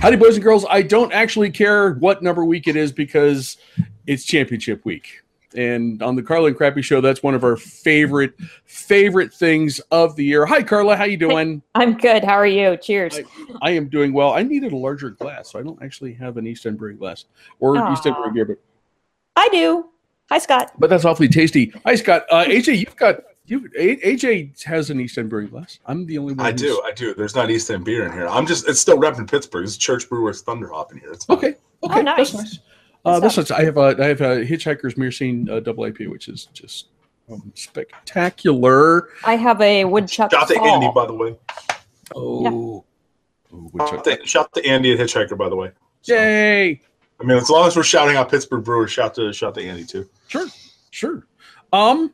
Howdy, boys and girls. I don't actually care what number week it is because it's championship week. And on the Carla and Crappy Show, that's one of our favorite, favorite things of the year. Hi, Carla. How you doing? I'm good. How are you? Cheers. I, I am doing well. I needed a larger glass, so I don't actually have an East End Brewing glass or Aw. East End Brewing beer, but I do. Hi, Scott. but that's awfully tasty. Hi, Scott. Uh, AJ, you've got you. AJ has an East End Brewing glass. I'm the only one. I do, I do. There's not East End beer in here. I'm just, it's still repping Pittsburgh. It's Church Brew Works Thunderhop in here. It's fine. Okay. Okay. nice. That's nice. Uh, Good this stuff. is, I have a I have a Hitchhiker's Myrcene uh, double IP, which is just um, spectacular. I have a woodchuck. Shout to fall. Andy, by the way. Oh, Ooh, Shout to, shout to Andy at Hitchhiker, by the way. So, Yay! I mean, as long as we're shouting out Pittsburgh Brewers, shout to shout to Andy too. Sure, sure. Um,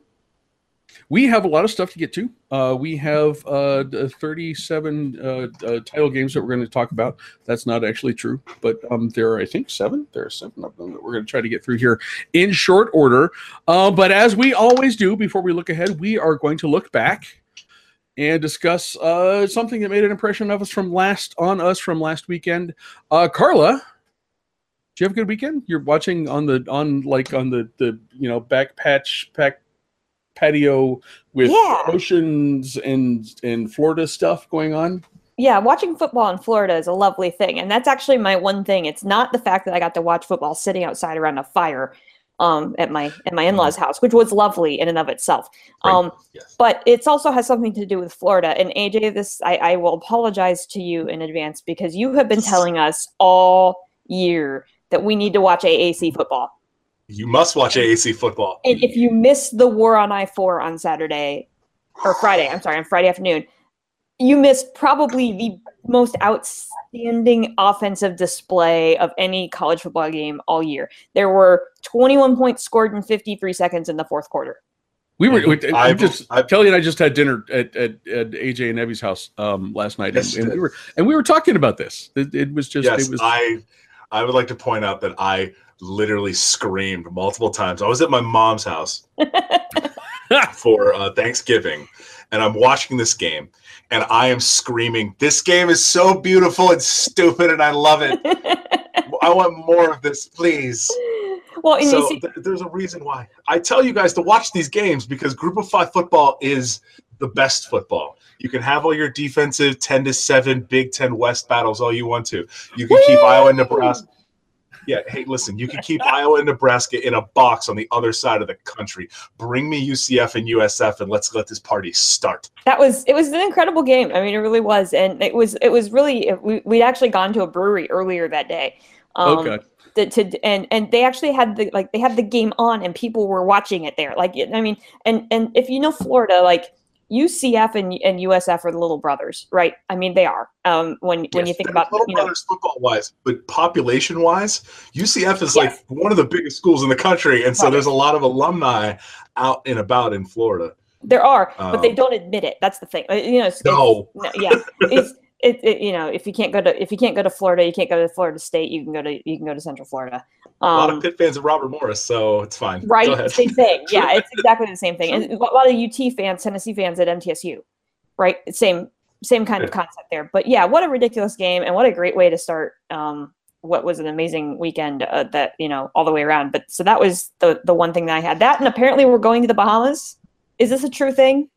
we have a lot of stuff to get to. Uh, we have uh, the 37 uh, uh, title games that we're going to talk about. That's not actually true, but um, there are, I think, seven. There are seven of them that we're going to try to get through here in short order. Uh, but as we always do, before we look ahead, we are going to look back and discuss uh, something that made an impression of us from last on us from last weekend. Carla, do you have a good weekend? You're watching on the on like on the the you know back patch pack patio with Yeah. oceans and and Florida stuff going on. Yeah, watching football in Florida is a lovely thing, and that's actually my one thing. It's not the fact that I got to watch football sitting outside around a fire um, at my at my in-laws' house, which was lovely in and of itself. Right. Um, Yes. but it also has something to do with Florida. And AJ, this I, I will apologize to you in advance because you have been telling us all year that we need to watch AAC football. You must watch AAC football. And if you miss the war on I 4 on Saturday or Friday, I'm sorry, on Friday afternoon, you missed probably the most outstanding offensive display of any college football game all year. There were 21 points scored in 53 seconds in the fourth quarter. We were. We- I I've- just I've- Kelly and I just had dinner at, at, at AJ and Evie's house um, last night, Yes, and, and we were and we were talking about this. It, it was just. yes, it was. I I would like to point out that I literally screamed multiple times. I was at my mom's house for uh, Thanksgiving, and I'm watching this game, and I am screaming, "This game is so beautiful and stupid, and I love it. I want more of this, please." well, So th- there's a reason why I tell you guys to watch these games because Group of Five football is the best football. You can have all your defensive ten to seven Big Ten West battles all you want to. You can keep Iowa and Nebraska. Yeah, hey, listen, you can keep Iowa and Nebraska in a box on the other side of the country. Bring me UCF and USF and let's let this party start. that was it was an incredible game. I mean, it really was, and it was it was really we we'd actually gone to a brewery earlier that day. Um, okay. to, to and and they actually had the like they had the game on and people were watching it there like i mean and and if you know florida like ucf and, and usf are the little brothers right i mean they are um when when you think about Little you know Brothers football wise, but population wise, UCF is Yes. like one of the biggest schools in the country, and so Right. there's a lot of alumni out and about in Florida. there are but they Um, don't admit it that's the thing Uh, you know it's, No. it's- no, yeah it's it, it you know if you can't go to if you can't go to florida you can't go to florida state you can go to you can go to central florida a lot um of Pitt fans of Robert Morris, so it's fine. Right, same thing. Yeah, it's exactly the same thing. And a lot of UT fans, Tennessee fans at MTSU, right? Same same kind of concept there. But yeah, what a ridiculous game, and what a great way to start. Um, what was an amazing weekend uh, that you know all the way around. But so that was the the one thing that I had. That and apparently we're going to the Bahamas. Is this a true thing?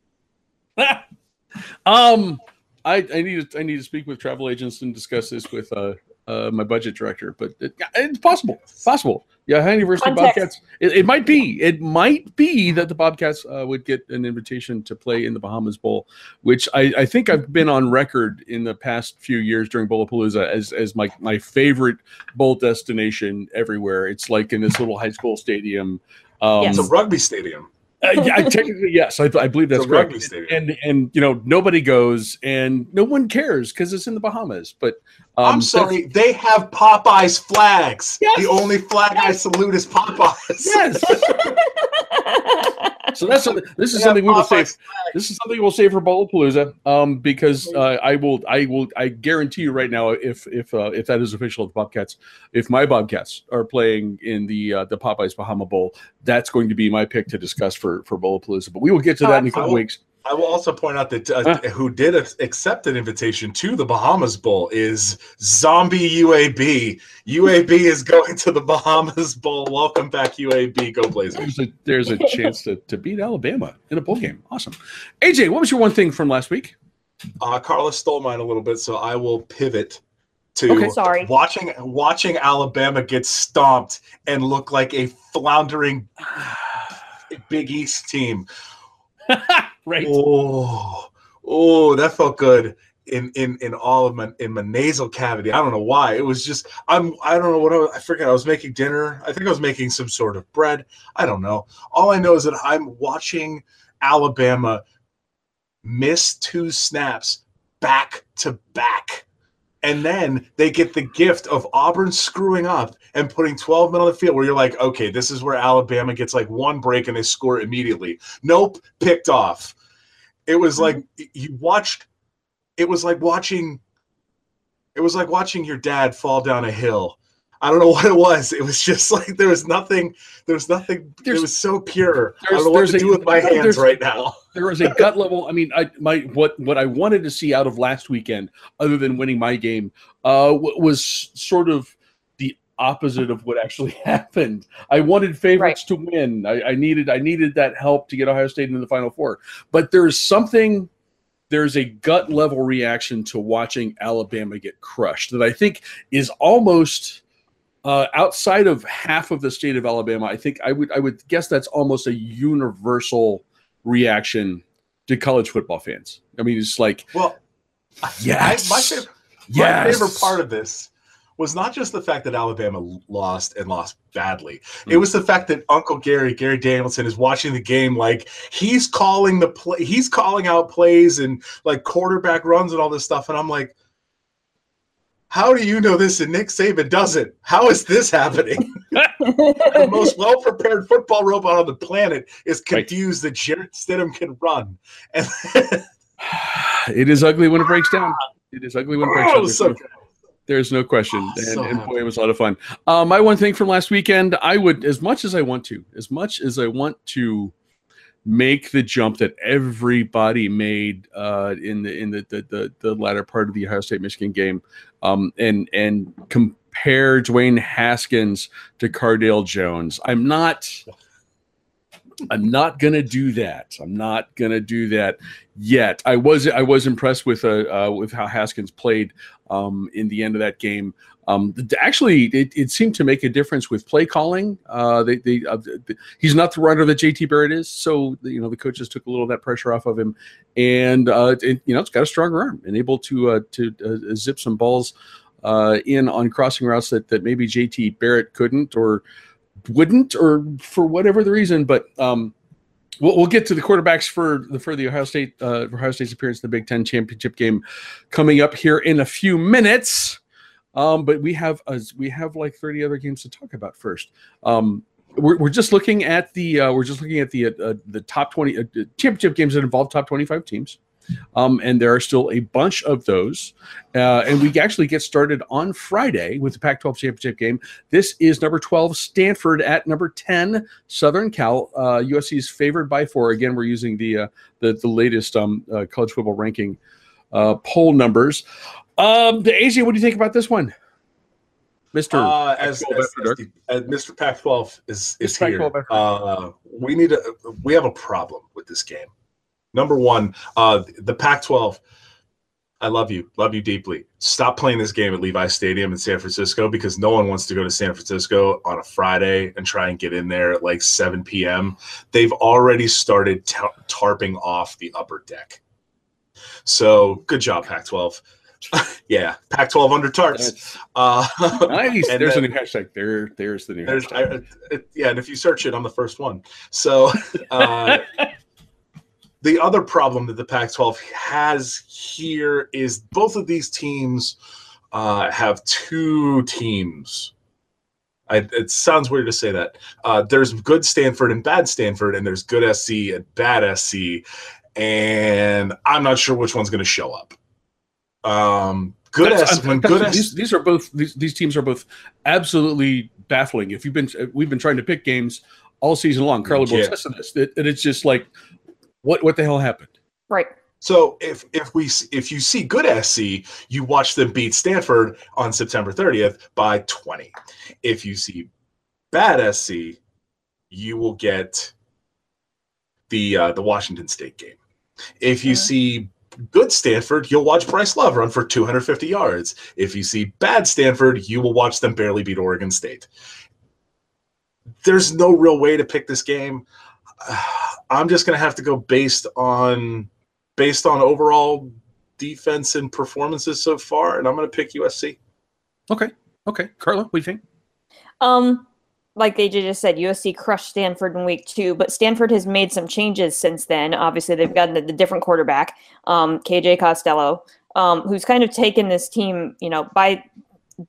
um, I, I need to I need to speak with travel agents and discuss this with uh, uh my budget director, but it, it's possible, possible. Yeah, Ohio University Context. Bobcats. It, it might be. It might be that the Bobcats uh, would get an invitation to play in the Bahamas Bowl, which I, I think I've been on record in the past few years during Bowlapalooza as as my my favorite bowl destination everywhere. It's like in this little high school stadium. Um, Yes. It's a rugby stadium. Uh, yeah, I technically yes, I, I believe that's correct. rugby stadium. And and you know nobody goes and no one cares because it's in the Bahamas. But um, I'm sorry, they have Popeyes flags. Yes. The only flag I salute is Popeyes. Yes. So that's something, this is They something we will Popeyes save. This is something we'll save for Bowlapalooza, um, because uh, I will, I will, I guarantee you right now, if if uh, if that is official, the Bobcats, if my Bobcats are playing in the uh, the Popeyes Bahama Bowl, that's going to be my pick to discuss for for Bowlapalooza. But we will get to Oh, that in a couple weeks. I will also point out that uh, who did accept an invitation to the Bahamas Bowl is Zombie UAB. UAB is going to the Bahamas Bowl. Welcome back, UAB. Go Blazers. There's a, there's a chance to, to beat Alabama in a bowl game. Awesome. AJ, what was your one thing from last week? Uh, Carla stole mine a little bit, so I will pivot to Okay. Sorry. watching watching Alabama get stomped and look like a floundering Big East team. right. Oh, oh, that felt good in in in all of my in my nasal cavity. I don't know why. It was just I'm I don't know what I, was, I forget. I was making dinner. I think I was making some sort of bread. I don't know. All I know is that I'm watching Alabama miss two snaps back to back. And then they get the gift of Auburn screwing up and putting 12 men on the field where you're like, okay, this is where Alabama gets like one break and they score immediately. Nope, picked off. It was mm-hmm. like you watched it was like watching it was like watching your dad fall down a hill. I don't know what it was. It was just like there was nothing. There was nothing. There's- it was so pure. I don't know what to a- do with my hands right now. there was a gut level. I mean, I my what what I wanted to see out of last weekend, other than winning my game, uh, was sort of the opposite of what actually happened. I wanted favorites to win. I, I needed I needed that help to get Ohio State into the Final Four. But there's something. There's a gut level reaction to watching Alabama get crushed that I think is almost uh, outside of half of the state of Alabama. I think I would I would guess that's almost a universal reaction to college football fans. I mean, it's like, Well, yes, I, my, favorite, yes. my favorite part of this was not just the fact that Alabama lost and lost badly. It Mm. was the fact that Uncle Gary, Gary Danielson, is watching the game like he's calling the play, he's calling out plays and like quarterback runs and all this stuff. And I'm like, how do you know this and Nick Saban doesn't? How is this happening? the most well prepared football robot on the planet is Right. confused that Jarrett Stidham can run. And it is ugly when it breaks down. It is ugly when it breaks oh, down. There's so no- There's no question, Oh, and, so and boy, it was a lot of fun. Uh, my one thing from last weekend, I would, as much as I want to, as much as I want to, make the jump that everybody made uh, in the in the, the the the latter part of the Ohio State Michigan game, um, and and compare Dwayne Haskins to Cardale Jones. I'm not. I'm not gonna do that. I'm not gonna do that yet. I was I was impressed with uh, uh with how Haskins played um in the end of that game. Um, actually, it, it seemed to make a difference with play calling. Uh, they, they, uh, th- th- he's not the runner that JT Barrett is, so you know the coaches took a little of that pressure off of him, and uh, it, you know it's got a stronger arm and able to uh, to uh, zip some balls uh, in on crossing routes that that maybe JT Barrett couldn't or wouldn't or for whatever the reason. But um, we'll, we'll get to the quarterbacks for the for the Ohio State uh, Ohio State's appearance in the Big Ten championship game coming up here in a few minutes. Um, but we have as we have like 30 other games to talk about first. Um, we're, we're just looking at the uh, we're just looking at the uh, the top 20 uh, championship games that involve top 25 teams. Um, and there are still a bunch of those. Uh, and we actually get started on Friday with the Pac 12 championship game. This is number 12, Stanford at number 10, Southern Cal. Uh, USC is favored by four. Again, we're using the uh, the, the latest um, uh, college football ranking uh, poll numbers. Um, the AJ, what do you think about this one? Mr. Uh, as, as, as the- as Mr. Pac-12 is is Mr. here. Uh, we need a we have a problem with this game. Number one, uh, the Pac-12. I love you, love you deeply. Stop playing this game at Levi Stadium in San Francisco because no one wants to go to San Francisco on a Friday and try and get in there at like 7 p.m. They've already started ta- tarping off the upper deck. So good job, Pac-12. yeah, Pac-12 under tarps. Uh, Nice. There's then- a new hashtag. There, there's the new there's, hashtag. I, it, yeah, and if you search it, I'm the first one. So uh, the other problem that the Pac-12 has here is both of these teams uh, have two teams. I, it sounds weird to say that. Uh, there's good Stanford and bad Stanford, and there's good SC and bad SC, and I'm not sure which one's going to show up. Um, good That's- SC, when that's- good SC, these, these are both these, these teams are both absolutely baffling. If you've been we've been trying to pick games all season long, Carla will Yeah. attest to this. That, that it's just like what what the hell happened? Right. So if if we if you see good SC, you watch them beat Stanford on September 30th by 20. If you see bad SC, you will get the uh, the Washington State game. If you Mhm. see good Stanford, you'll watch Bryce Love run for 250 yards. If you see bad Stanford, you will watch them barely beat Oregon State. There's no real way to pick this game. I'm just going to have to go based on based on overall defense and performances so far, and I'm going to pick USC. Okay. Okay. Carla, what do you think? Um, like they just said, USC crushed Stanford in week two, but Stanford has made some changes since then. Obviously, they've gotten the, the different quarterback, um, KJ Costello, um, who's kind of taken this team, you know, by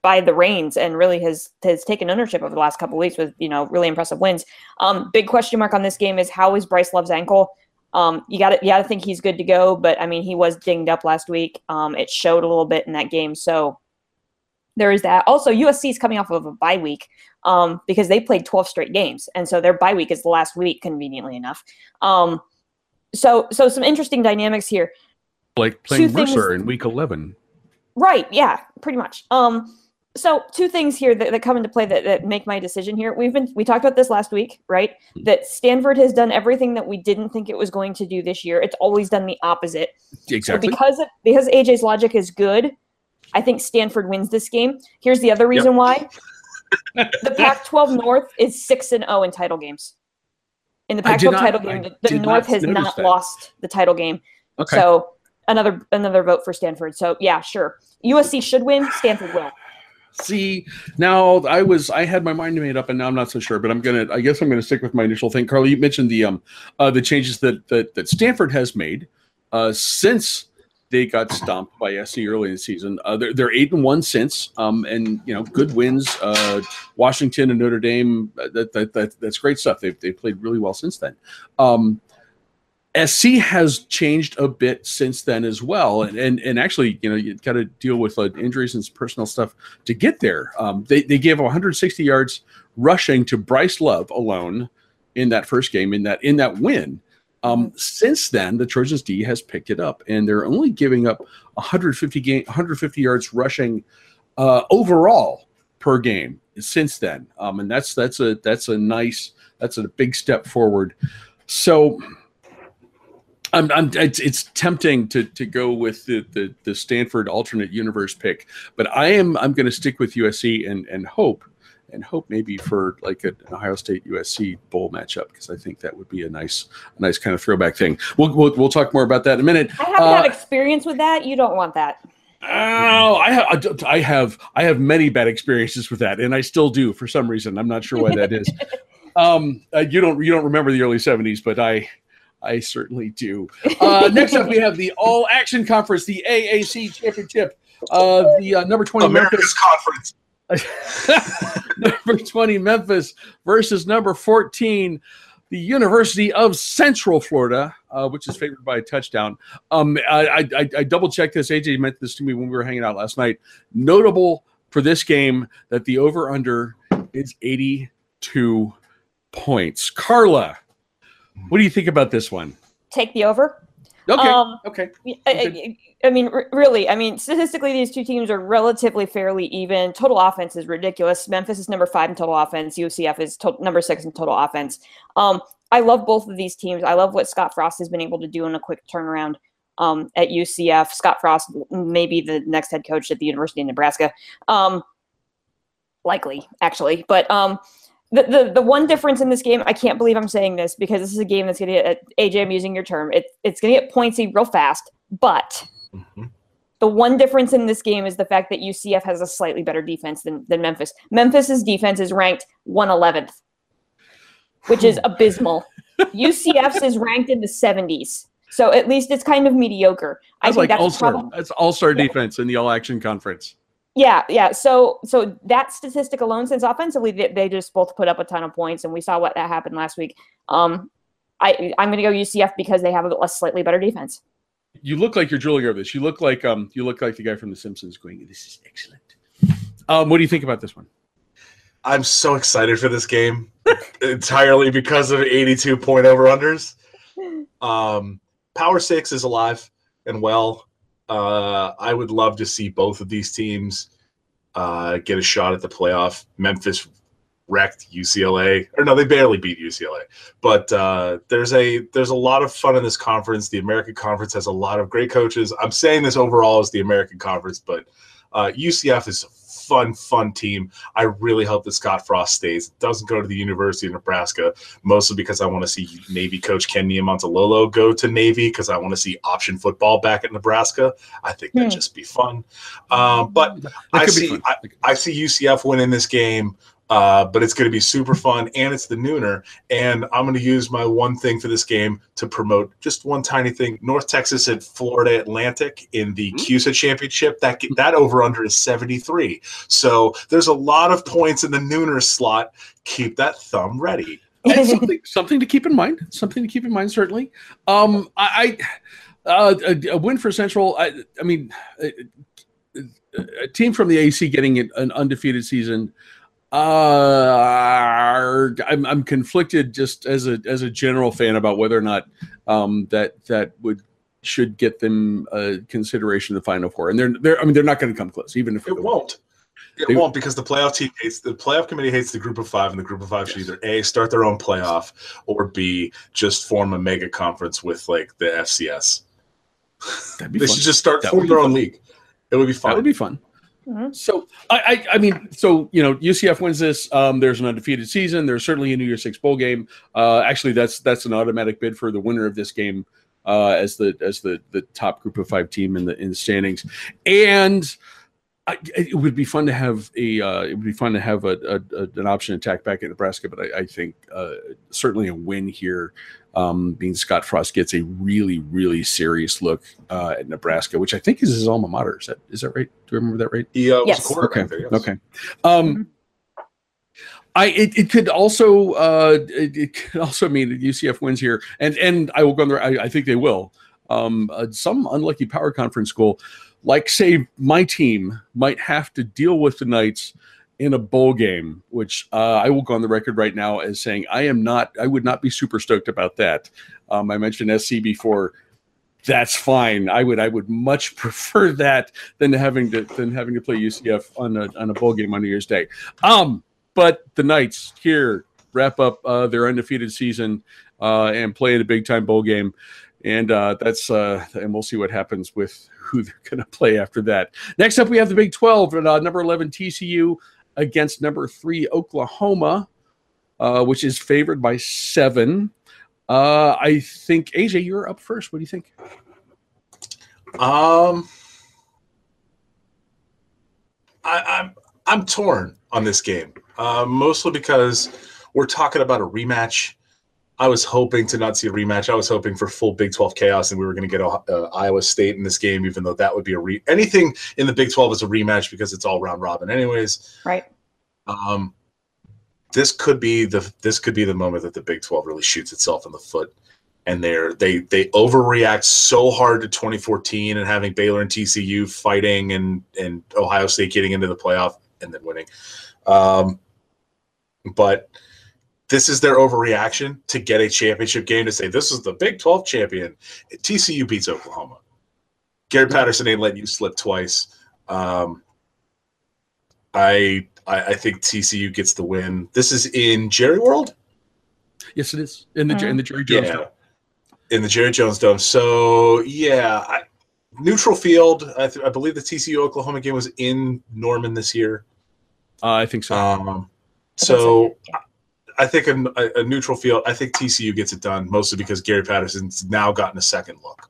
by the reins and really has has taken ownership over the last couple weeks with you know really impressive wins. Um, big question mark on this game is how is Bryce Love's ankle? Um, you got to you got to think he's good to go, but I mean he was dinged up last week. Um, it showed a little bit in that game, so there is that. Also, USC is coming off of a bye week um, because they played 12 straight games, and so their bye week is the last week, conveniently enough. Um, so, so some interesting dynamics here. Like playing Two things- Mercer in week 11. Right? Yeah, pretty much. Um, so two things here that, that come into play that, that make my decision here. We've been we talked about this last week, right? That Stanford has done everything that we didn't think it was going to do this year. It's always done the opposite. Exactly. So because because AJ's logic is good, I think Stanford wins this game. Here's the other reason why. the Pac-12 North is six and zero in title games. In the Pac-12 not- title game, the, the North not has not that. lost the title game. okay. So another another vote for Stanford. So yeah, sure. USC should win. Stanford will. See, now I was I had my mind made up, and now I'm not so sure. But I'm gonna, I guess I'm gonna stick with my initial thing. Carly, you mentioned the um, uh, the changes that that, that Stanford has made uh, since they got stomped by SC early in the season. Uh, they're they're eight and one since, um, and you know, good wins. Uh, Washington and Notre Dame. uh, That, that that that's great stuff. They've they've played really well since then. Um, SC has changed a bit since then as well, and and, and actually, you know, you got to deal with uh, injuries and personal stuff to get there. Um, they they gave 160 yards rushing to Bryce Love alone in that first game in that in that win. Um, Since then, the Trojans D has picked it up, and they're only giving up 150 game 150 yards rushing uh, overall per game since then. Um, and that's that's a that's a nice that's a big step forward. So. I'm, I'm, it's, it's tempting to, to go with the, the, the Stanford alternate universe pick, but I am I'm going to stick with USC and and hope and hope maybe for like an Ohio State USC bowl matchup because I think that would be a nice a nice kind of throwback thing. We'll we'll, we'll talk more about that in a minute. I haven't Uh, had experience with that. You don't want that. Oh, I have I have I have many bad experiences with that, and I still do for some reason. I'm not sure why that is. um, uh, you don't you don't remember the early '70s, but I I certainly do. Uh, next up, we have the All Action Conference, the AAC Championship. Uh, the uh, number twenty America's Conference. Number twenty Memphis versus number fourteen, the University of Central Florida, uh, which is favored by a touchdown. Um, I, I, I, I double checked this. AJ meant this to me when we were hanging out last night. Notable for this game that the over under is 82 points. Carla, what do you think about this one? Take the over. Okay. Um, okay. I, I, I mean, r- really, I mean, statistically, these two teams are relatively fairly even. Total offense is ridiculous. Memphis is number five in total offense. UCF is to- number six in total offense. Um, I love both of these teams. I love what Scott Frost has been able to do in a quick turnaround um, at UCF. Scott Frost may be the next head coach at the University of Nebraska. Um, likely, actually. But um, the, the the one difference in this game, I can't believe I'm saying this because this is a game that's going to get AJ. I'm using your term. It, it's going to get pointsy real fast, but Mhm. the one difference in this game is the fact that UCF has a slightly better defense than, than Memphis. Memphis's defense is ranked 111th, which is abysmal. UCF's is ranked in the 70s. So at least it's kind of mediocre. I think like that's all star. probably That's all star Yeah. defense in the all action conference. Yeah, yeah. So so that statistic alone, since offensively they, they just both put up a ton of points, and we saw what that happened last week. Um, I I'm going to go UCF because they have a, a slightly better defense. You look like you're drooling over this. You look like um you look like the guy from The Simpsons going, This is excellent. Um, what do you think about this one? I'm so excited for this game entirely because of 82 point over unders. Um, Power Six is alive and well. Uh, I would love to see both of these teams uh, get a shot at the playoff. Memphis wrecked UCLA, or no, they barely beat UCLA. But uh, there's a there's a lot of fun in this conference. The American Conference has a lot of great coaches. I'm saying this overall as the American Conference, but uh, UCF is a fun, fun team. I really hope that Scott Frost stays. Doesn't go to the University of Nebraska, mostly because I want to see Navy coach Ken Niumatalolo go to Navy because I want to see option football back at Nebraska. I think that'd Hmm. just be fun. Um, but That I could be see, fun. I, I see UCF winning this game. Uh, but it's going to be super fun, and it's the nooner. And I'm going to use my one thing for this game to promote just one tiny thing: North Texas at Florida Atlantic in the Hmm. CUSA Championship. That that over under is 73. So there's a lot of points in the nooner slot. Keep that thumb ready. Something, something to keep in mind. Something to keep in mind, certainly. Um, I, I uh, a, a win for Central. I, I mean, a, a team from the AC getting an undefeated season. Uh, I'm, I'm conflicted just as a as a general fan about whether or not um, that that would should get them uh, consideration in the final four. And they're they're I mean they're not going to come close, even if It won't. It They- won't because the playoff team hates the playoff committee hates the group of five, and the group of five should Yes. either a start their own playoff or b just form a mega conference with like the FCS. That'd be They fun. should just start That form their own league. It would be fun. That would be fun. Mhm. So I, I, I mean, so you know, UCF wins this. Um, there's an undefeated season. There's certainly a New Year's Six bowl game. Uh, actually, that's that's an automatic bid for the winner of this game uh, as the as the the top group of five team in the in the standings. And I, it would be fun to have a uh, it would be fun to have a, a, a an option attack back at Nebraska. But I, I think uh, certainly a win here. Um, being Scott Frost gets a really, really serious look uh, at Nebraska, which I think is his alma mater. Is that is that right? Do I remember that right? Yeah, uh, Yes. Okay. there, yes. Okay. Um, I it, it could also uh, it, it could also mean that UCF wins here, and and I will go on there. I, I think they will. Um, uh, some unlucky power conference school, like say my team, might have to deal with the Knights in a bowl game, which uh, I will go on the record right now as saying I am not. I would not be super stoked about that. Um, I mentioned SC before. That's fine. I would I would much prefer that than having to than having to play UCF on a on a bowl game on New Year's Day. Um, but the Knights here wrap up uh, their undefeated season uh, and play in a big time bowl game, and uh, that's uh, and we'll see what happens with who they're going to play after that. Next up, we have the Big Twelve and uh, number eleven TCU against number three Oklahoma, uh, which is favored by seven. Uh, I think AJ, you're up first. What do you think? Um, I, I'm I'm torn on this game, uh, mostly because we're talking about a rematch. I was hoping to not see a rematch. I was hoping for full Big 12 chaos, and we were going to get uh, Iowa State in this game, even though that would be a re- anything in the Big 12 is a rematch because it's all round robin, anyways. right. Um, this could be the this could be the moment that the Big 12 really shoots itself in the foot, and they're they they overreact so hard to 2014 and having Baylor and TCU fighting and and Ohio State getting into the playoff and then winning. Um, but this is their overreaction to get a championship game to say this is the Big 12 champion. TCU beats Oklahoma. Gary Patterson ain't letting you slip twice. Um, I, I I think TCU gets the win. This is in Jerry World. Yes, it is in the Mhm. in the Jerry Jones. Yeah, in the Jerry Jones Dome. So yeah, I, neutral field. I, th- I believe the TCU Oklahoma game was in Norman this year. Uh, I think so. Um, so I think a, a neutral field. I think TCU gets it done mostly because Gary Patterson's now gotten a second look.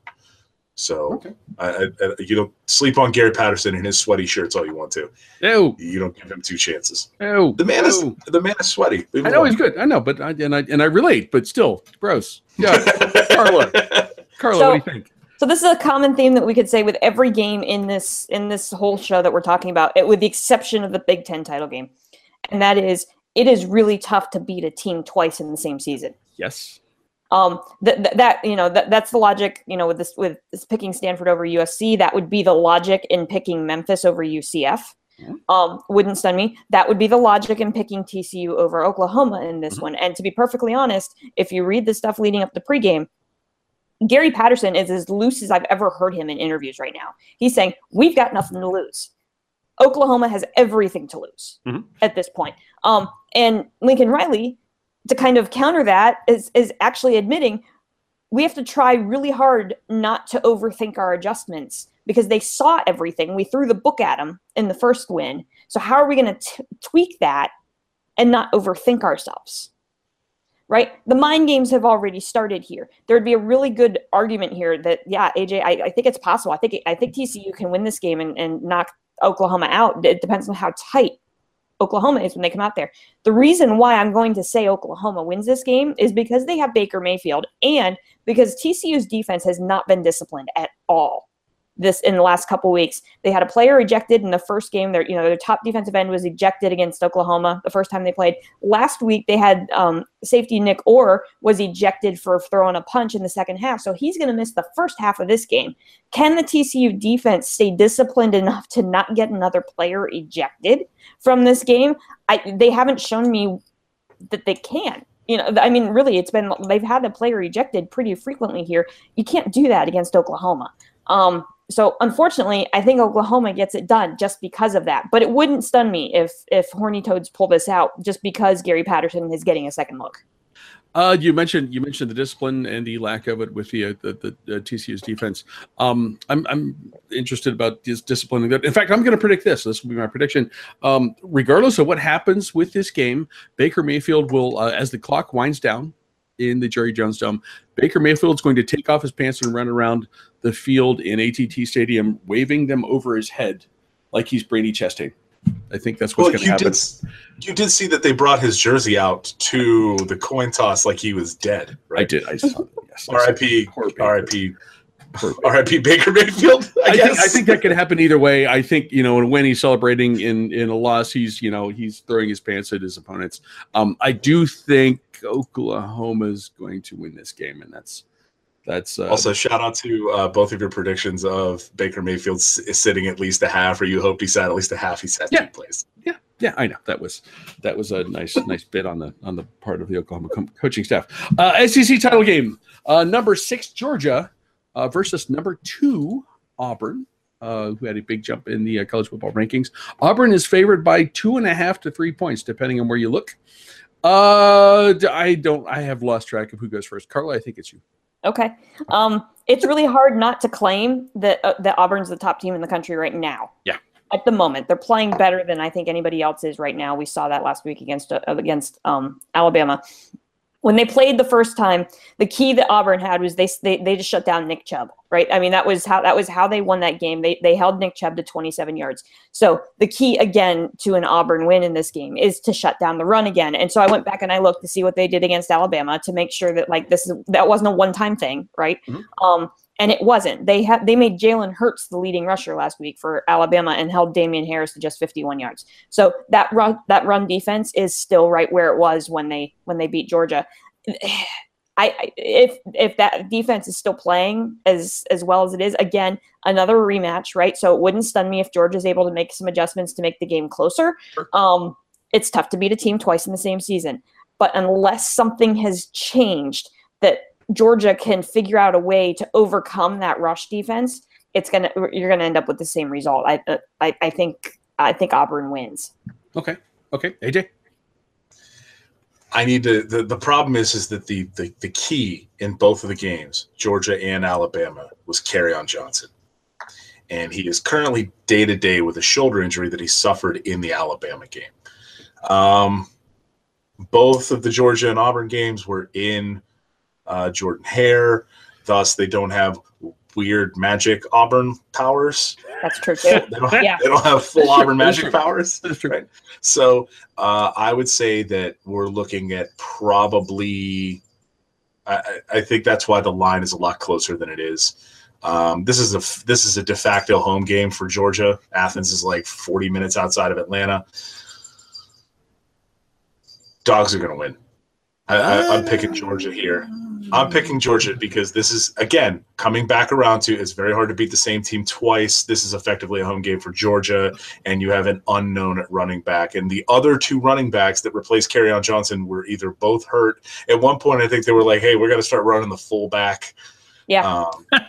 So Okay. I, I, I- you don't sleep on Gary Patterson in his sweaty shirts all you want to. Oh, You don't give him two chances. oh, The man is oh. the man is sweaty. Leave I know alone. he's good. I know, but I and I and I relate, but still, gross. Yeah, Carla. Carla, So- what do you think? So this is a common theme that we could say with every game in this in this whole show that we're talking about, it, with the exception of the Big Ten title game, and that is it is really tough to beat a team twice in the same season. Yes. Um, that that- that you know that that's the logic. You know, with this with this picking Stanford over USC, that would be the logic in picking Memphis over UCF. Mhm. Um, wouldn't stun me. That would be the logic in picking TCU over Oklahoma in this Mhm. one. And to be perfectly honest, if you read the stuff leading up to pregame, Gary Patterson is as loose as I've ever heard him in interviews right now. He's saying, We've got nothing to lose. Oklahoma has everything to lose Mhm. at this point. Um, and Lincoln Riley, to kind of counter that, is is actually admitting we have to try really hard not to overthink our adjustments because they saw everything. We threw the book at them in the first win. So how are we going to tweak that and not overthink ourselves? Right? The mind games have already started here. There would be a really good argument here that yeah, AJ, I, I think it's possible. I think I think TCU can win this game and, and knock Oklahoma out. It depends on how tight Oklahoma is when they come out there. The reason why I'm going to say Oklahoma wins this game is because they have Baker Mayfield and because TCU's defense has not been disciplined at all this in the last couple weeks. They had a player ejected in the first game. Their you know their top defensive end was ejected against Oklahoma the first time they played. Last week they had um, safety Nick Orr was ejected for throwing a punch in the second half, so he's going to miss the first half of this game. Can the TCU defense stay disciplined enough to not get another player ejected from this game? I they haven't shown me that they can. You know, I mean, really, it's been they've had a player ejected pretty frequently here. You can't do that against Oklahoma. Um, so unfortunately, I think Oklahoma gets it done just because of that. But it wouldn't stun me if if Horny Toads pull this out just because Gary Patterson is getting a second look. Uh, you mentioned you mentioned the discipline and the lack of it with the uh, the, the, the TCU's defense. Um, I'm I'm interested about this disciplining. In fact, I'm going to predict this. This will be my prediction. Um, regardless of what happens with this game, Baker Mayfield will, uh, as the clock winds down in the Jerry Jones Dome, Baker Mayfield is going to take off his pants and run around the field in ATT Stadium, waving them over his head like he's Brandi Chastain. I think that's what's Well, going to you happen. did you did see that they brought his jersey out to the coin toss like he was dead, Right? I did. I saw that. Yes. R.I.P. R.I.P. R.I.P. Baker Mayfield. I, I guess. think, I think that could happen either way. I think you know, and when he's celebrating in in a loss, he's you know he's throwing his pants at his opponents. Um, I do think Oklahoma's going to win this game, and that's that's uh, Also, shout out to uh, both of your predictions of Baker Mayfield s- sitting at least a half, or you hoped he sat at least a half. He sat Yeah. two plays. yeah yeah I know that was that was a nice nice bit on the on the part of the Oklahoma com- coaching staff. Uh, SEC title game, uh, number six Georgia uh, versus number two Auburn. Uh, who had a big jump in the uh, college football rankings? Auburn is favored by two and a half to three points, depending on where you look. Uh, I don't. I have lost track of who goes first. Carla, I think it's you. Okay. Um, it's really hard not to claim that uh, that Auburn's the top team in the country right now. Yeah. At the moment, they're playing better than I think anybody else is right now. We saw that last week against uh, against um, Alabama. When they played the first time, the key that Auburn had was they, they they just shut down Nick Chubb, right? I mean that was how that was how they won that game. They they held Nick Chubb to 27 yards. So the key again to an Auburn win in this game is to shut down the run again. And so I went back and I looked to see what they did against Alabama to make sure that like this is that wasn't a one time thing, right? Mhm. Um, and it wasn't. They had they made Jalen Hurts the leading rusher last week for Alabama and held Damien Harris to just 51 yards. So that run that run defense is still right where it was when they when they beat Georgia. I, I if if that defense is still playing as as well as it is, again another rematch, right? So it wouldn't stun me if Georgia's able to make some adjustments to make the game closer. Um, it's tough to beat a team twice in the same season, but unless something has changed that Georgia can figure out a way to overcome that rush defense, it's gonna you're gonna end up with the same result. I uh, I, I think I think Auburn wins. Okay. Okay. AJ. I need to. The, the problem is, is that the, the the key in both of the games, Georgia and Alabama, was Kerryon Johnson, and he is currently day to day with a shoulder injury that he suffered in the Alabama game. Um, both of the Georgia and Auburn games were in uh, Jordan Hare, thus they don't have weird magic Auburn powers. That's true too. They don't, Yeah. they don't have full Auburn magic powers. That's true. Right. So uh, I would say that we're looking at probably. I, I I think that's why the line is a lot closer than it is. Um, this is a f- this is a de facto home game for Georgia. Athens is like 40 minutes outside of Atlanta. Dogs are going to win. I, I, I'm picking Georgia here. I'm picking Georgia because this is again coming back around to it's very hard to beat the same team twice. This is effectively a home game for Georgia, and you have an unknown at running back. And the other two running backs that replaced on Johnson were either both hurt. At one point, I think they were like, "Hey, we're going to start running the fullback Yeah. Um,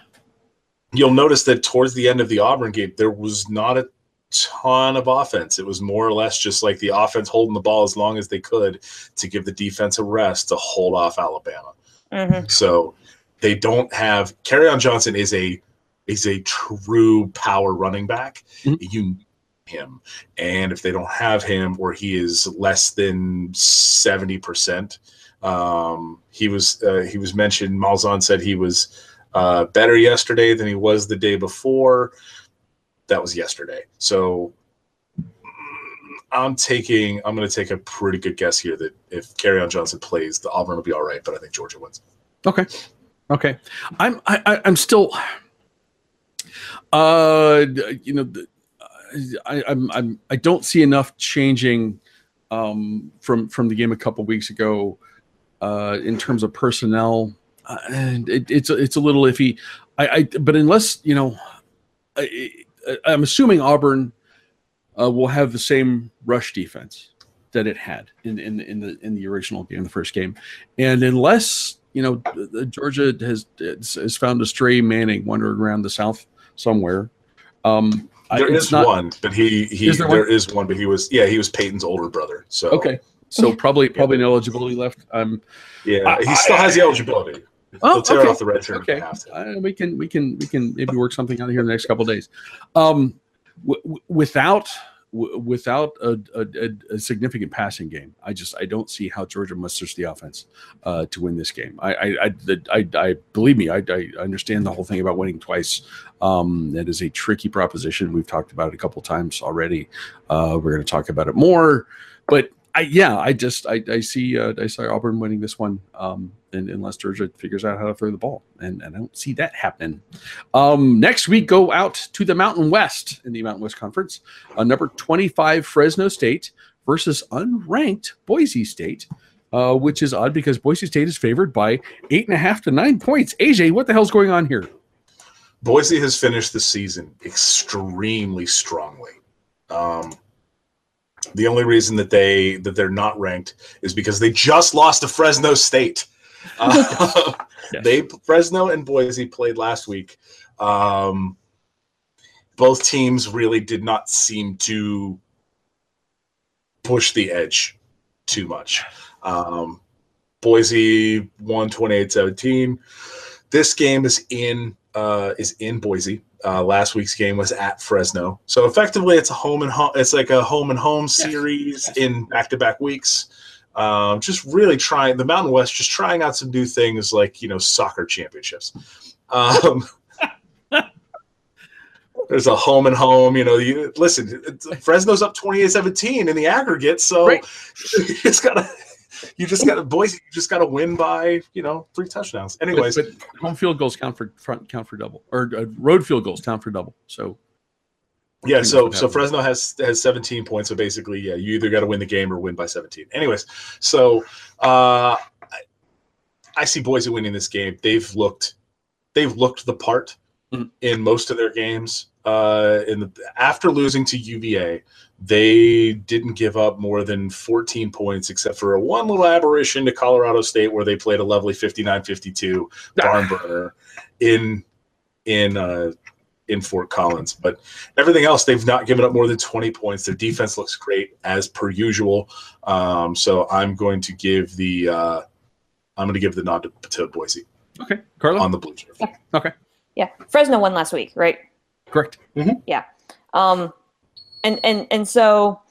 you'll notice that towards the end of the Auburn game, there was not a ton of offense. It was more or less just like the offense holding the ball as long as they could to give the defense a rest to hold off Alabama. Mhm. So they don't have on Johnson is a is a true power running back. Mhm. You need him, and if they don't have him, or he is less than seventy percent, um, he was uh, he was mentioned. Malzahn said he was uh, better yesterday than he was the day before. That was yesterday. So mm, I'm taking. I'm going to take a pretty good guess here that if on Johnson plays, the Auburn will be all right. But I think Georgia wins. Okay. Okay. I'm I, I- I'm still uh you know I I'm I'm I don't see enough changing um from from the game a couple weeks ago uh in terms of personnel uh, and it, it's it's a little iffy I I but unless you know I'm assuming Auburn uh, will have the same rush defense that it had in in in the in the original game the first game and unless you know, th- th- Georgia has has found a stray Manning wandering around the South somewhere. Um, There it's is not- one, but he he Is there there one? but he was yeah he was Peyton's older brother. So Okay, so probably probably an eligibility left. Um, yeah, he still has the eligibility. Oh, They'll tear okay. off the red shirt okay, they have to. uh, we can we can we can maybe work something out here in the next couple of days. Um, w- without w- without a, a, a- significant passing game, I just I don't see how Georgia musters the offense uh, to win this game. I I, I, the, I, I believe me, I, I understand the whole thing about winning twice. Um, that is a tricky proposition. We've talked about it a couple times already. Uh, we're going to talk about it more, but I yeah, I just I, I see uh, I saw Auburn winning this one, um, and, unless Georgia figures out how to throw the ball, and, and I don't see that happening. Um, next we go out to the Mountain West in the Mountain West Conference. Uh, number twenty five Fresno State versus unranked Boise State. Uh, which is odd because Boise State is favored by eight and a half to nine points. AJ, what the hell's going on here? Boise has finished the season extremely strongly. Um, the only reason that they that they're not ranked is because they just lost to Fresno State. Uh, Yes. They Fresno and Boise played last week. Um, both teams really did not seem to push the edge too much. Um, Boise won 28-17. This game is in uh, is in Boise. Uh, last week's game was at Fresno, so effectively it's a home and home. It's like a home and home series in back-to-back weeks. Um, just really trying the Mountain West, just trying out some new things like you know soccer championships. Um, there's a home and home. You know, you listen. Fresno's up 28-17 in the aggregate, so Right. you just gotta. You just got to Boise. You just got to win by you know three touchdowns. But- Anyways, but, home field goals count for front count for double, or uh, road field goals count for double. So Yeah, so so. Fresno has has 17 points. So basically, yeah, you either got to win the game or win by 17. Anyways, so uh, I, I see Boise winning this game. They've looked they've looked the part Mhm. in most of their games. Uh, in the after losing to UVA, they didn't give up more than 14 points, except for a one little aberration to Colorado State where they played a lovely 59-52 barn burner in in uh, in Fort Collins. But everything else, they've not given up more than 20 points. Their defense looks great as per usual. Um, so I'm going to give the uh, I'm going to give the nod to, to Boise okay, Carla, on the blue turf. Yeah, Fresno won last week, right? correct. Yeah um, and and and so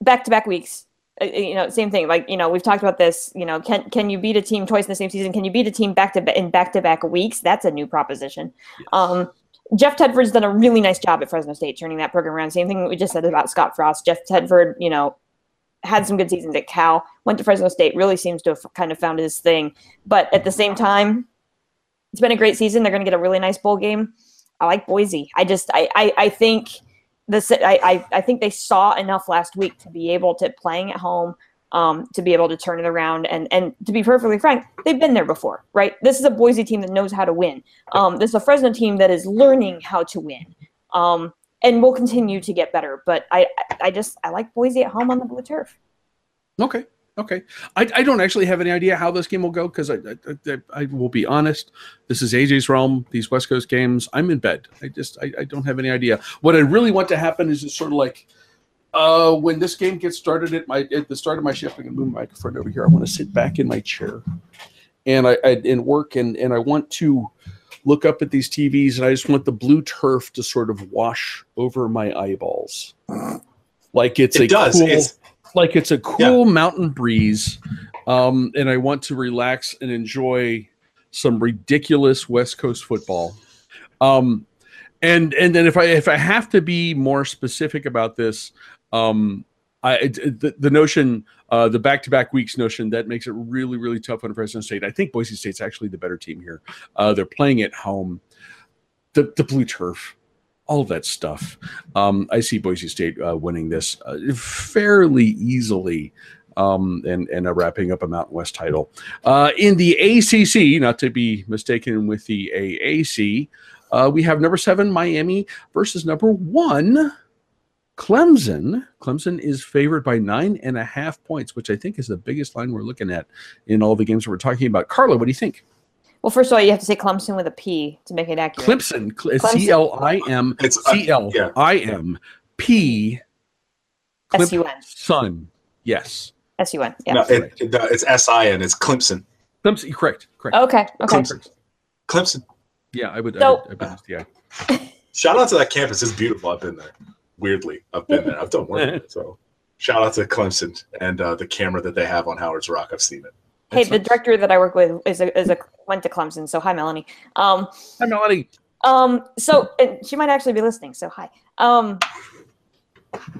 back to back weeks, you know, same thing. Like you know, we've talked about this. You know, can can you beat a team twice in the same season? Can you beat a team back to in back to back weeks? That's a new proposition. Um, Jeff Tedford's done a really nice job at Fresno State turning that program around. Same thing we just said about Scott Frost. Jeff Tedford, you know, had some good seasons at Cal, went to Fresno State, really seems to have kind of found his thing. But at the same time, it's been a great season. They're going to get a really nice bowl game. I like Boise. I just I I, I think this I, I I think they saw enough last week to be able to playing at home um, to be able to turn it around and and to be perfectly frank, they've been there before, right? This is a Boise team that knows how to win. Um, this is a Fresno team that is learning how to win. Um, and will continue to get better. But I I- I just I like Boise at home on the blue turf. Okay, Okay, I, I don't actually have any idea how this game will go because I, I, I I will be honest. This is AJ's realm. These West Coast games, I'm in bed. I just I, I don't have any idea. What I really want to happen is just sort of like uh, when this game gets started at my at the start of my shift. I'm gonna move my microphone over here. I want to sit back in my chair and I, I and work and and I want to look up at these TVs and I just want the blue turf to sort of wash over my eyeballs, like it's It a does. cool, It's like it's a cool mountain breeze, um, and I want to relax and enjoy some ridiculous West Coast football. Um, and and then if I if I have to be more specific about this, um, I the, the notion uh, the back to back weeks notion that makes it really really tough on Fresno State. I think Boise State's actually the better team here. Uh, they're playing at home. The the blue turf. All that stuff. Um, I see Boise State uh, winning this uh, fairly easily, um, and and uh, wrapping up a Mountain West title. Uh, in the ACC, not to be mistaken with the AAC, uh, we have number seven Miami versus number one Clemson. Clemson is favored by nine and a half points, which I think is the biggest line we're looking at in all the games we're talking about. Carla, what do you think? Well, first of all, you have to say Clemson with a P to make it accurate. Clemson, Clemson. C L I M it's uh, C L yeah. I M P. S-U-N. Son. Yes. S-U-N. Yeah. no, it, it- it's S I N. It's Clemson. Clemson. Correct. Correct. Okay. Okay. Clemson. Clemson. Yeah, I would. I would, I would yeah. Shout out to that campus. It's beautiful. I've been there. Weirdly, I've been there. I've done work there. So shout out to Clemson and uh, the camera that they have on Howard's Rock. I've seen it. Hey, Excellent. the director that I work with is a, is a went to Clemson, so hi, Melanie. Um, Hi, Melanie. um, so and she might actually be listening, so hi. Um,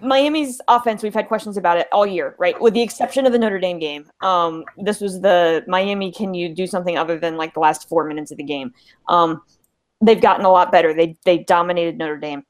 Miami's offense, we've had questions about it all year, right? With the exception of the Notre Dame game. Um, this was the Miami. Can you do something other than like the last four minutes of the game? Um, they've gotten a lot better. They they dominated Notre Dame.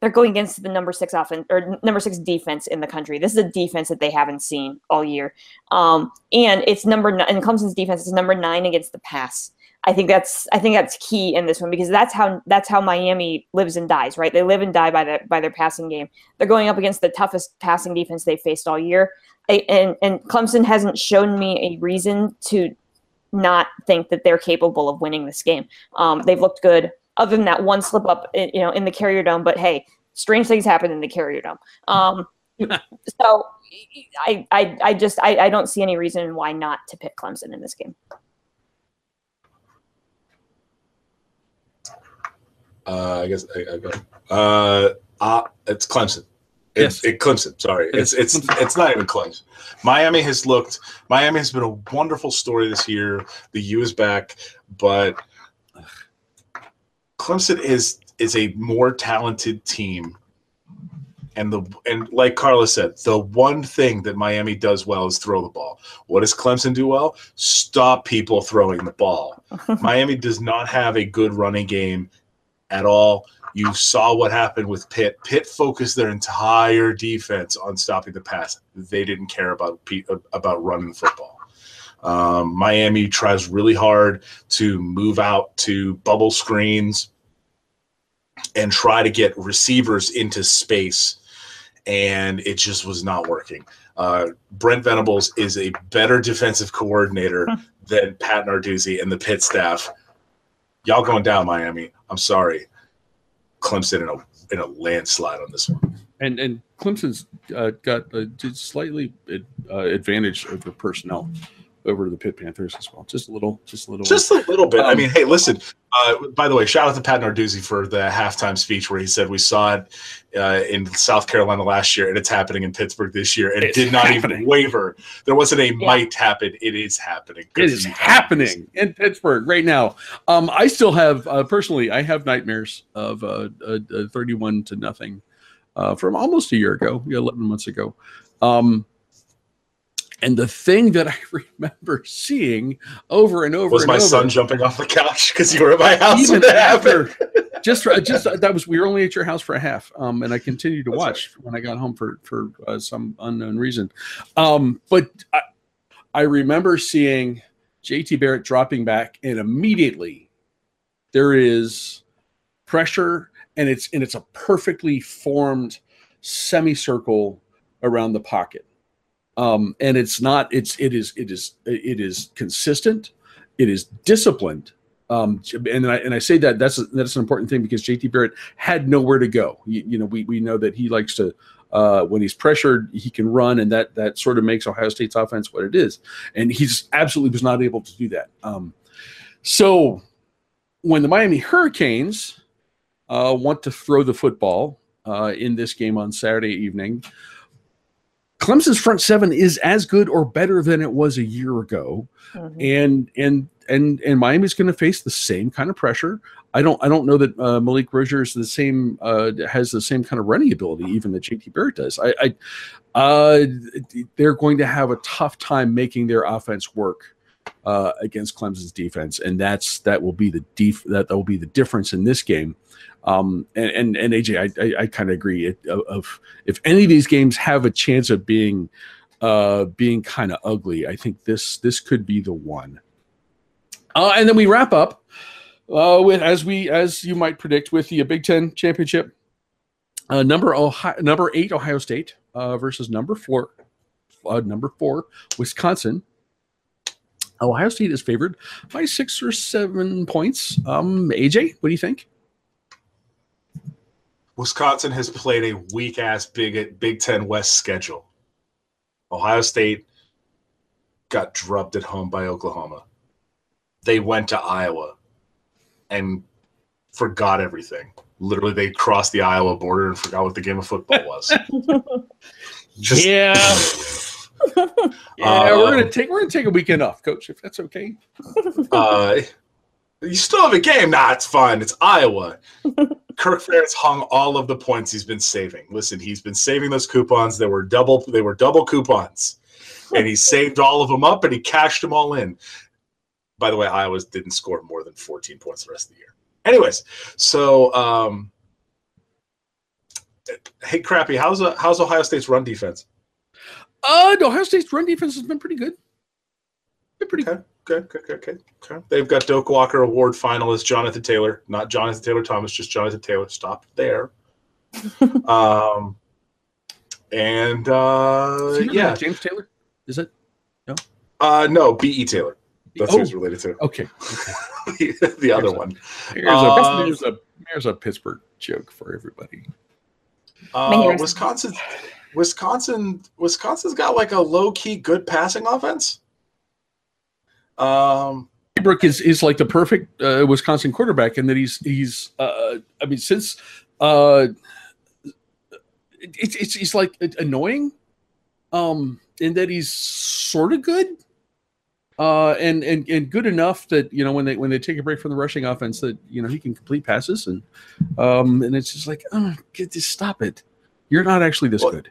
They're going against the number six offense or number six defense in the country. This is a defense that they haven't seen all year. Um, and it's number nine, and Clemson's defense is number nine against the pass. I think that's I think that's key in this one because that's how that's how Miami lives and dies, right? They live and die by their by their passing game. They're going up against the toughest passing defense they faced all year, I, and and Clemson hasn't shown me a reason to not think that they're capable of winning this game. Um, they've looked good, other than that one slip up, in, you know, in the Carrier Dome. But hey, strange things happen in the Carrier Dome. Um, so I, I, I just I, I don't see any reason why not to pick Clemson in this game. Uh, I guess I, I go. Uh, uh, it's Clemson. It's Yes. it, Clemson. Sorry, it's it's it's not even Clemson. Miami has looked. Miami has been a wonderful story this year. The U is back, but Clemson is is a more talented team. And the and like Carla said, the one thing that Miami does well is throw the ball. What does Clemson do well? Stop people throwing the ball. Miami does not have a good running game at all. You saw what happened with Pitt. Pitt focused their entire defense on stopping the pass. They didn't care about about running football. Um, Miami tries really hard to move out to bubble screens and try to get receivers into space, and it just was not working. Uh, Brent Venables is a better defensive coordinator than Pat Narduzzi and the Pitt staff. Y'all going down, Miami. I'm sorry. Clemson in a in a landslide on this one. And and Clemson's uh, got a slightly uh, advantage over personnel over to the Pitt Panthers as well. Just a little, just a little. Just a little bit. I Um, mean, hey, listen. Uh, by the way, shout out to Pat Narduzzi for the halftime speech where he said we saw it uh, in South Carolina last year and it's happening in Pittsburgh this year, and it did not even waver. There wasn't a might happen. It is happening. Good it for is happening in Pittsburgh right now. Um, I still have uh, personally, I have nightmares of uh, uh, uh, thirty-one to nothing uh, from almost a year ago, eleven months ago. Um, and the thing that I remember seeing over and over Was and my over, son jumping off the couch because you were at my house when even that happened? just just that was we were only at your house for a half, um, and I continued to That's watch when I got home for for uh, some unknown reason. Um, but I, I remember seeing JT Barrett dropping back, and immediately there is pressure, and it's and it's a perfectly formed semicircle around the pocket. Um, and it's not. It's it is it is it is consistent. It is disciplined. Um, and I and I say that that's a, that's an important thing because JT Barrett had nowhere to go. You, you know, we we know that he likes to uh, when he's pressured, he can run, and that that sort of makes Ohio State's offense what it is. And he's absolutely was not able to do that. Um, so when the Miami Hurricanes uh, want to throw the football uh, in this game on Saturday evening, Clemson's front seven is as good or better than it was a year ago, Mhm. and and and and Miami's going to face the same kind of pressure. I don't I don't know that uh, Malik Rosier is the same uh, has the same kind of running ability even that JT Barrett does. I, I uh, they're going to have a tough time making their offense work uh, against Clemson's defense, and that's that will be the def- that, that will be the difference in this game. Um, and, and and AJ, I I, I kind of agree. It, of, if any of these games have a chance of being uh, being kind of ugly, I think this this could be the one. Uh, and then we wrap up uh, with as we as you might predict with the Big Ten championship. Uh, number Ohio, number eight Ohio State uh, versus number four uh, number four Wisconsin. Ohio State is favored by six or seven points. Um, AJ, what do you think? Wisconsin has played a weak ass Big Big Ten West schedule. Ohio State got drubbed at home by Oklahoma. They went to Iowa and forgot everything. Literally, they crossed the Iowa border and forgot what the game of football was. Just- yeah, yeah. Uh, we're gonna take we're gonna take a weekend off, Coach, if that's okay. uh, you still have a game. Nah, it's fine. It's Iowa. Kirk Ferentz hung all of the points he's been saving. Listen, he's been saving those coupons. They were double. They were double coupons, and he saved all of them up and he cashed them all in. By the way, Iowa didn't score more than 14 points the rest of the year. Anyways, so um, hey, crappy. How's uh, how's Ohio State's run defense? Uh, no, Ohio State's run defense has been pretty good. Been pretty good. Okay, okay, okay, okay, okay. They've got Doak Walker Award finalist Jonathan Taylor, not Jonathan Taylor Thomas, just Jonathan Taylor. Stop there. um, and uh, Is yeah, James Taylor. Is it? No. Uh, no, B.E. Taylor. That's who Oh. he's related to. Okay. the, the other one. Here's, Uh, a, here's a here's a Pittsburgh joke for everybody. Uh, Wisconsin, Wisconsin, Wisconsin's got like a low key good passing offense. Um, Brooke is is like the perfect uh, Wisconsin quarterback, and that he's he's uh, I mean since uh, it's it's he's like annoying, um, in that he's sort of good, uh, and and and good enough that you know when they when they take a break from the rushing offense that you know he can complete passes and um and it's just like oh, get just stop it, you're not actually this Well, good.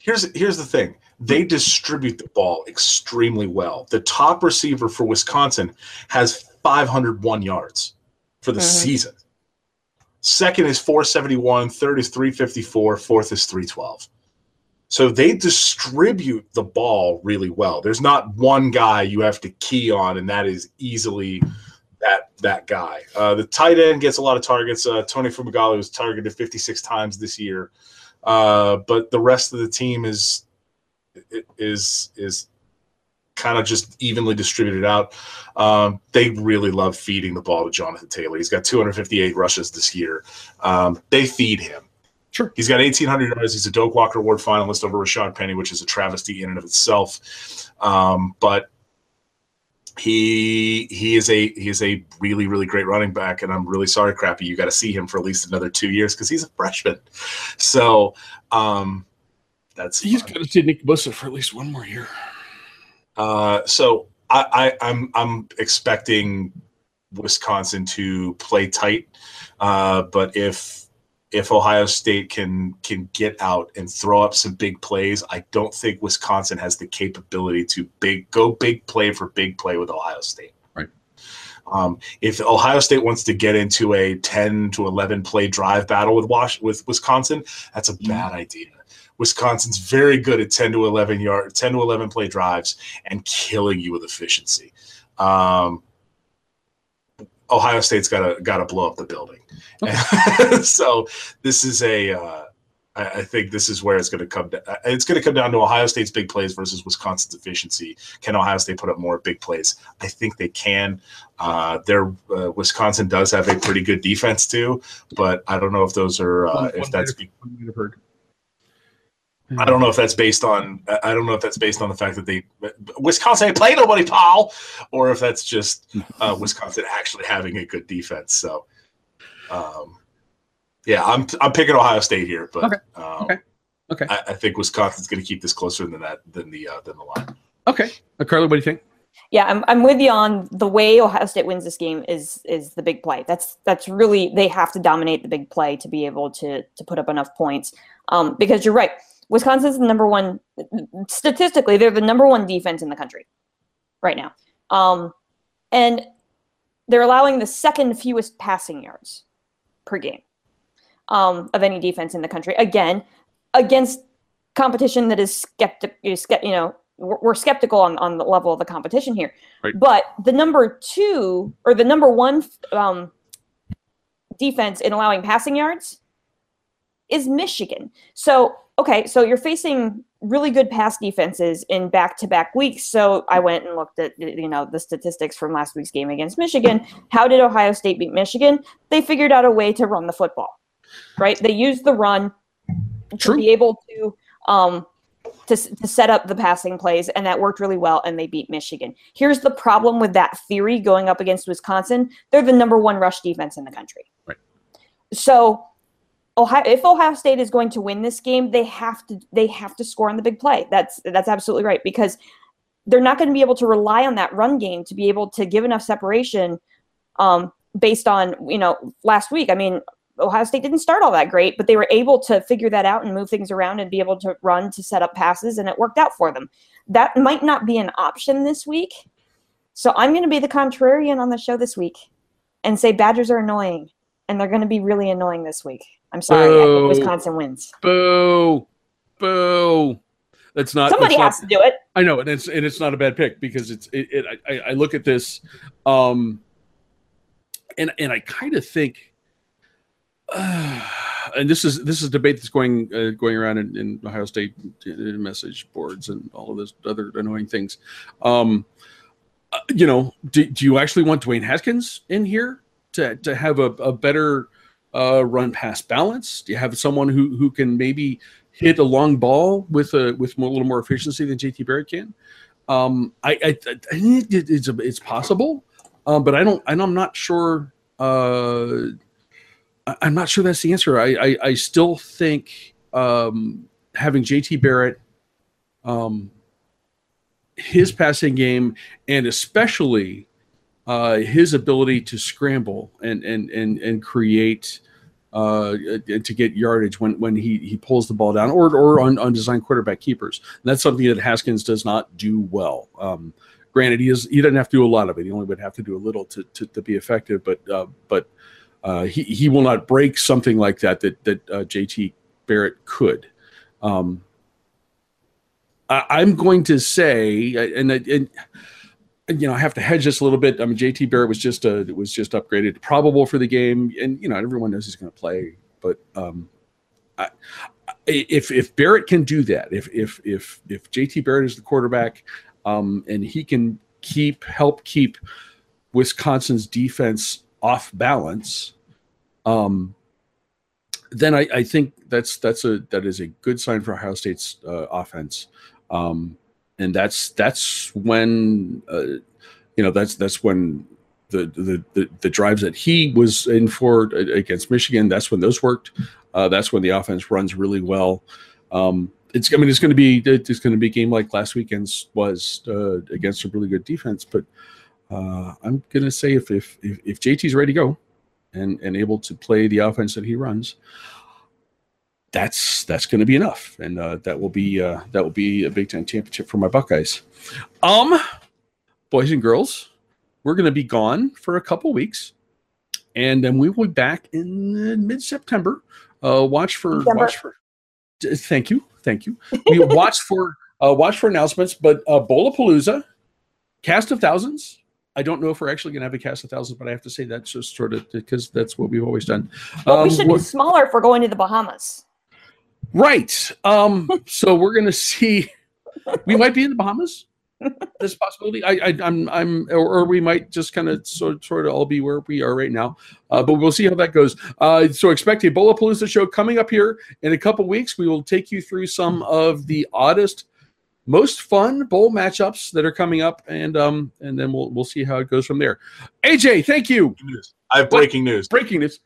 Here's here's the thing. They distribute the ball extremely well. The top receiver for wisconsin has 501 yards for the Mhm. season. Second is 471 third is 354 fourth is 312 so they distribute the ball really well. There's not one guy you have to key on and that is easily that that guy. Uh, the tight end gets a lot of targets. Uh, tony Fumagalli was targeted 56 times this year uh, but the rest of the team is is is kind of just evenly distributed out. Um, they really love feeding the ball to Jonathan Taylor. He's got 258 rushes this year. Um, they feed him. Sure. He's got 1,800 yards. He's a Doak Walker Award finalist over Rashaad Penny, which is a travesty in and of itself. Um, but he he is a he is a really really great running back, and I'm really sorry, Crappy. You got to see him for at least another two years because he's a freshman. So um, that's He's got to see Nick Bosa for at least one more year. Uh, so I, I, I'm I'm expecting Wisconsin to play tight, uh, but if if Ohio State can can get out and throw up some big plays, I don't think Wisconsin has the capability to big go big play for big play with Ohio State. Right. Um, if Ohio State wants to get into a 10 to 11 play drive battle with Wash with Wisconsin, that's a bad idea. Wisconsin's very good at 10 to 11 yard 10 to 11 play drives and killing you with efficiency. Um, Ohio State's got to got to blow up the building. so this is a uh, I, I think this is where it's going to come. To, it's going to come down to Ohio State's big plays versus Wisconsin's efficiency. Can Ohio State put up more big plays? I think they can. Uh, their uh, Wisconsin does have a pretty good defense too, but I don't know if those are uh, if that's. might have- one might have heard. I don't know if that's based on. I don't know if that's based on the fact that they Wisconsin ain't play nobody, Paul, or if that's just uh, Wisconsin actually having a good defense. So, um, yeah, I'm I'm picking Ohio State here, but Okay. um, Okay. Okay. I, I think Wisconsin's going to keep this closer than that than the uh, than the line. Okay, uh, Carly, what do you think? Yeah, I'm, I'm with you on the way Ohio State wins this game is is the big play. That's that's really they have to dominate the big play to be able to to put up enough points. Um, because you're right, Wisconsin's the number one statistically. They're the number one defense in the country right now, um, and they're allowing the second fewest passing yards per game um, of any defense in the country. Again, against competition that is skeptic, is, ske- you know, we're, we're skeptical on, on the level of the competition here. Right. But the number two or the number one um, defense in allowing passing yards is Michigan. So, okay, so you're facing really good pass defenses in back-to-back weeks. So I went and looked at you know the statistics from last week's game against Michigan. How did Ohio State beat Michigan? They figured out a way to run the football. Right? They used the run True. to be able to um to, to set up the passing plays and that worked really well and they beat michigan here's the problem with that theory going up against wisconsin they're the number one rush defense in the country Right. so ohio if ohio state is going to win this game they have to they have to score on the big play that's that's absolutely right because they're not going to be able to rely on that run game to be able to give enough separation um, based on you know last week i mean Ohio State didn't start all that great, but they were able to figure that out and move things around and be able to run to set up passes, and it worked out for them. That might not be an option this week. So I'm going to be the contrarian on the show this week and say Badgers are annoying, and they're going to be really annoying this week. I'm sorry. Boo. Wisconsin wins. Boo, boo. That's not. Somebody that's has not- to do it. I know, and it's and it's not a bad pick because it's it. it I, I look at this, um, and and I kind of think, uh, and this is this is a debate that's going uh, going around in, in Ohio State uh, message boards and all of those other annoying things. Um, uh, you know, do, do you actually want Dwayne Haskins in here to to have a, a better uh, run pass balance? Do you have someone who who can maybe hit a long ball with a with more, a little more efficiency than JT Barrett can? Um, I, I, I think it- it's it's possible, um, but I don't. And I'm not sure. Uh, I'm not sure that's the answer. I I, I still think um, having JT Barrett, um, his passing game, and especially uh, his ability to scramble and and and and create uh, to get yardage when when he he pulls the ball down or or on undesigned quarterback keepers. And that's something that Haskins does not do well. Um, granted, he is he doesn't have to do a lot of it. He only would have to do a little to to, to be effective. But uh, but uh, he he will not break something like that that that uh, JT Barrett could. Um, I, I'm going to say, and, and you know, I have to hedge this a little bit. I mean, JT Barrett was just uh was just upgraded to probable for the game, and you know, everyone knows he's going to play. But um, I- if if Barrett can do that, if if if if JT Barrett is the quarterback, um, and he can keep help keep Wisconsin's defense off balance, um, then I, I think that's that's a that is a good sign for Ohio State's uh, offense. Um, and that's that's when uh, you know that's that's when the, the the the drives that he was in for against Michigan. That's when those worked. Uh, that's when the offense runs really well. Um, it's I mean it's going to be it's going to be a game like last weekend's was uh, against a really good defense. But uh, I'm going to say if, if if if JT's ready to go and and able to play the offense that he runs, that's that's going to be enough, and uh, that will be uh, that will be a Big Ten championship for my Buckeyes. Um, boys and girls, we're going to be gone for a couple weeks, and then we will be back in mid September. Uh, watch for December. watch for. d- Thank you, thank you. We watch for uh, watch for announcements, but uh, Bowlapalooza, cast of thousands. I don't know if we're actually going to have a cast of thousands, but I have to say that's just sort of because that's what we've always done. But we Um, should be smaller if we're going to the Bahamas. Right. Um, so we're gonna see. We might be in the Bahamas. This possibility. I, I I'm I'm or, or we might just kind of sort sort of all be where we are right now. Uh, but we'll see how that goes. Uh, so expect a Bowlapalooza show coming up here in a couple weeks. We will take you through some of the oddest, most fun bowl matchups that are coming up, and um and then we'll we'll see how it goes from there. AJ, thank you. I have breaking news. Breaking news.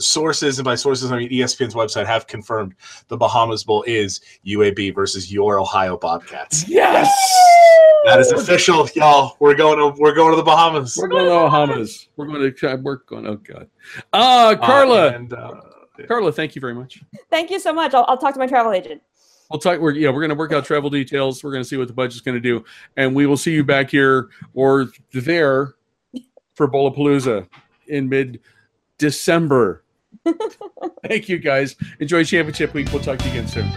Sources, and by sources, I mean ESPN's website, have confirmed the Bahamas Bowl is UAB versus your Ohio Bobcats. Yes. That is official, y'all. We're going to we're going to the Bahamas. We're going to the Bahamas. We're going to we're going. Oh God. Uh, Carla. Uh, and, uh, Carla, thank you very much. Thank you so much. I'll, I'll talk to my travel agent. We'll talk. We're yeah, we're going to work out travel details. We're going to see what the budget's going to do, and we will see you back here or there for Bowlapalooza in mid December. Thank you guys. Enjoy championship week. We'll talk to you again soon.